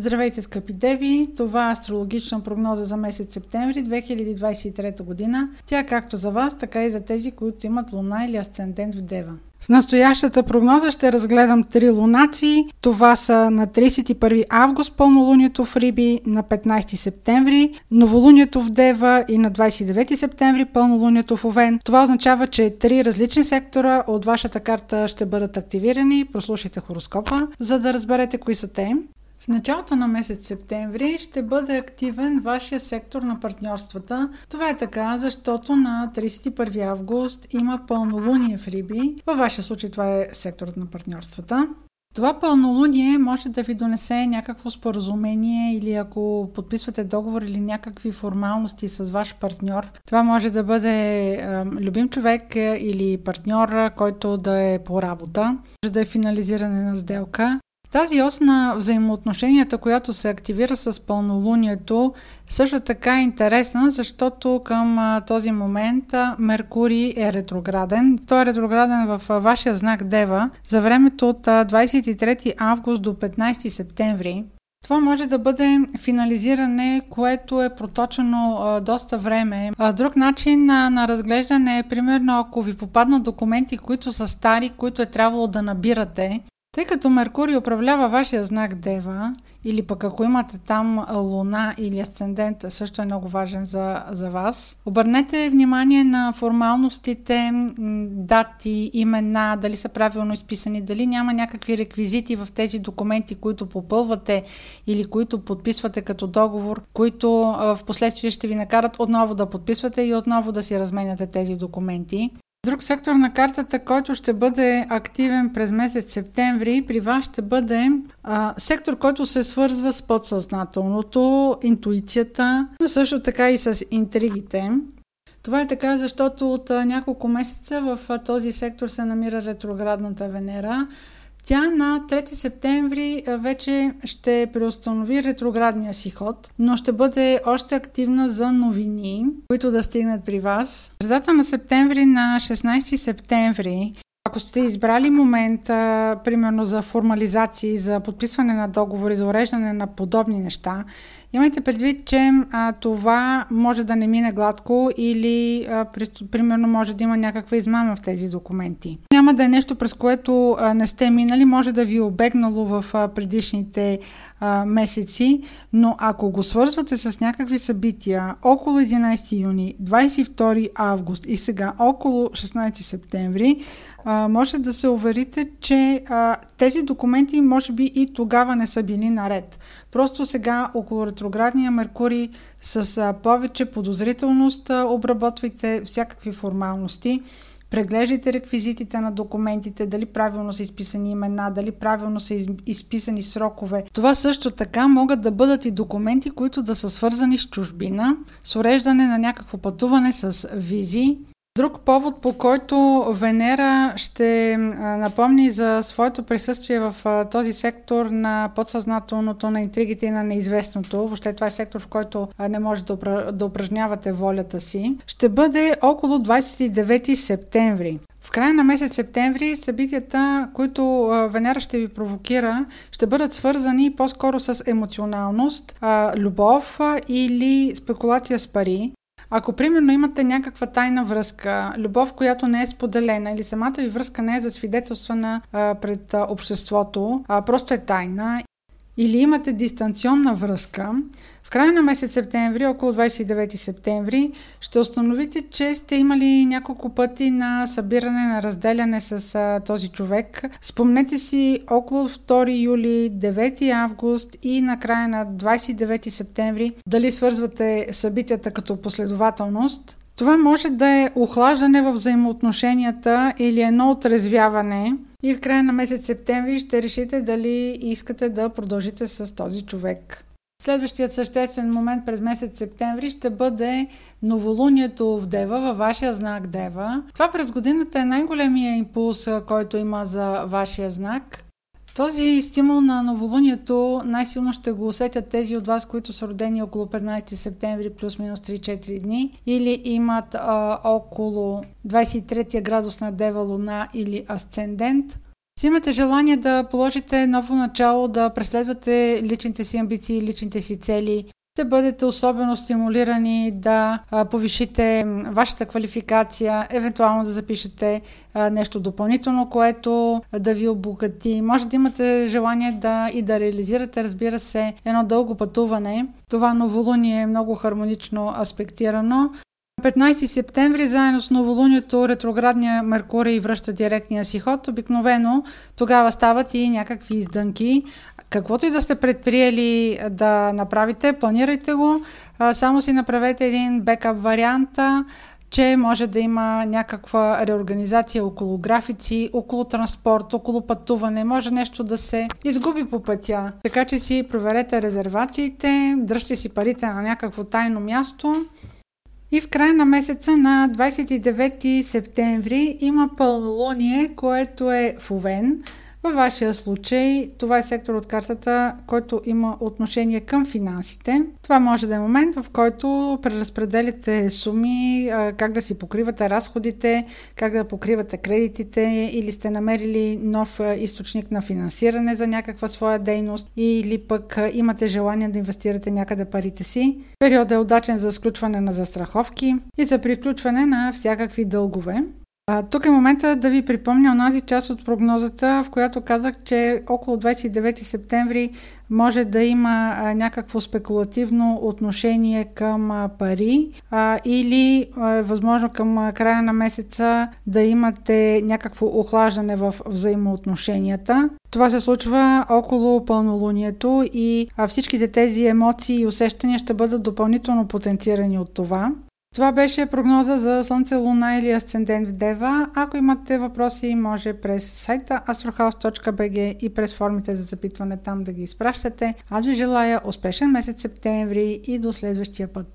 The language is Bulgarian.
Здравейте, скъпи деви! Това е астрологична прогноза за месец септември 2023 година. Тя е както за вас, така и за тези, които имат луна или асцендент в Дева. В настоящата прогноза ще разгледам три лунации. Това са на 31 август пълнолунието в Риби, на 15 септември новолунието в Дева и на 29 септември пълнолунието в Овен. Това означава, че три различни сектора от вашата карта ще бъдат активирани. Прослушайте хороскопа, за да разберете кои са те. В началото на месец септември ще бъде активен вашия сектор на партньорствата. Това е така, защото на 31 август има пълнолуние в Риби. Във вашия случай това е секторът на партньорствата. Това пълнолуние може да ви донесе някакво споразумение или ако подписвате договор или някакви формалности с ваш партньор. Това може да бъде е, любим човек или партньор, който да е по работа. Може да е финализиране на сделка. Тази ос на взаимоотношенията, която се активира с пълнолунието, също така е интересна, защото към този момент Меркурий е ретрограден. Той е ретрограден в вашия знак Дева за времето от 23 август до 15 септември. Това може да бъде финализиране, което е проточено а, доста време. А, друг начин на, на разглеждане е, примерно, ако ви попаднат документи, които са стари, които е трябвало да набирате тъй като Меркурий управлява вашия знак Дева, или пък ако имате там Луна или Асцендент, също е много важен за, за вас. Обърнете внимание на формалностите, дати, имена, дали са правилно изписани, дали няма някакви реквизити в тези документи, които попълвате или които подписвате като договор, които в последствие ще ви накарат отново да подписвате и отново да си разменяте тези документи. Друг сектор на картата, който ще бъде активен през месец септември, при вас ще бъде а, сектор, който се свързва с подсъзнателното, интуицията, но също така и с интригите. Това е така, защото от няколко месеца в този сектор се намира ретроградната Венера, тя на 3 септември вече ще преустанови ретроградния си ход, но ще бъде още активна за новини, които да стигнат при вас. Средата на септември на 16 септември ако сте избрали момента, примерно за формализации, за подписване на договори, за уреждане на подобни неща, имайте предвид, че а, това може да не мине гладко или а, при, примерно може да има някаква измама в тези документи. Няма да е нещо, през което а, не сте минали, може да ви е обегнало в а, предишните а, месеци, но ако го свързвате с някакви събития около 11 юни, 22 август и сега около 16 септември, а, може да се уверите, че а, тези документи може би и тогава не са били наред. Просто сега около ретроградния Меркурий с повече подозрителност обработвайте всякакви формалности. Преглеждайте реквизитите на документите, дали правилно са изписани имена, дали правилно са изписани срокове. Това също така могат да бъдат и документи, които да са свързани с чужбина, с уреждане на някакво пътуване с визи Друг повод, по който Венера ще напомни за своето присъствие в този сектор на подсъзнателното, на интригите и на неизвестното, въобще това е сектор, в който не може да упражнявате волята си, ще бъде около 29 септември. В края на месец септември събитията, които Венера ще ви провокира, ще бъдат свързани по-скоро с емоционалност, любов или спекулация с пари. Ако примерно имате някаква тайна връзка, любов, която не е споделена или самата ви връзка не е засвидетелствана а, пред а, обществото, а просто е тайна, или имате дистанционна връзка, в края на месец септември, около 29 септември, ще установите, че сте имали няколко пъти на събиране, на разделяне с а, този човек. Спомнете си около 2 юли, 9 август и на края на 29 септември дали свързвате събитията като последователност. Това може да е охлаждане в взаимоотношенията или едно отрезвяване и в края на месец септември ще решите дали искате да продължите с този човек. Следващият съществен момент през месец септември ще бъде новолунието в Дева, във вашия знак Дева. Това през годината е най-големия импулс, който има за вашия знак. Този стимул на новолунието най-силно ще го усетят тези от вас, които са родени около 15 септември плюс-минус 3-4 дни или имат а, около 23 градус на Дева Луна или Асцендент – Си имате желание да положите ново начало, да преследвате личните си амбиции, личните си цели, ще бъдете особено стимулирани да повишите вашата квалификация, евентуално да запишете нещо допълнително, което да ви обогати. Може да имате желание да и да реализирате, разбира се, едно дълго пътуване. Това новолуние е много хармонично аспектирано. 15 септември, заедно с новолунието, ретроградния Меркурий връща директния си ход. Обикновено тогава стават и някакви издънки. Каквото и да сте предприели да направите, планирайте го. Само си направете един бекап варианта, че може да има някаква реорганизация около графици, около транспорт, около пътуване, може нещо да се изгуби по пътя. Така че си проверете резервациите, дръжте си парите на някакво тайно място и в края на месеца на 29 септември има пълнолуние, което е в Овен. Във вашия случай това е сектор от картата, който има отношение към финансите. Това може да е момент, в който преразпределите суми, как да си покривате разходите, как да покривате кредитите или сте намерили нов източник на финансиране за някаква своя дейност или пък имате желание да инвестирате някъде парите си. Периодът е удачен за сключване на застраховки и за приключване на всякакви дългове. А, тук е момента да ви припомня онази част от прогнозата, в която казах, че около 29 септември може да има а, някакво спекулативно отношение към а, пари а, или е възможно към а, края на месеца да имате някакво охлаждане в взаимоотношенията. Това се случва около пълнолунието и а, всичките тези емоции и усещания ще бъдат допълнително потенцирани от това. Това беше прогноза за Слънце, Луна или Асцендент в Дева. Ако имате въпроси, може през сайта astrohouse.bg и през формите за запитване там да ги изпращате. Аз ви желая успешен месец септември и до следващия път.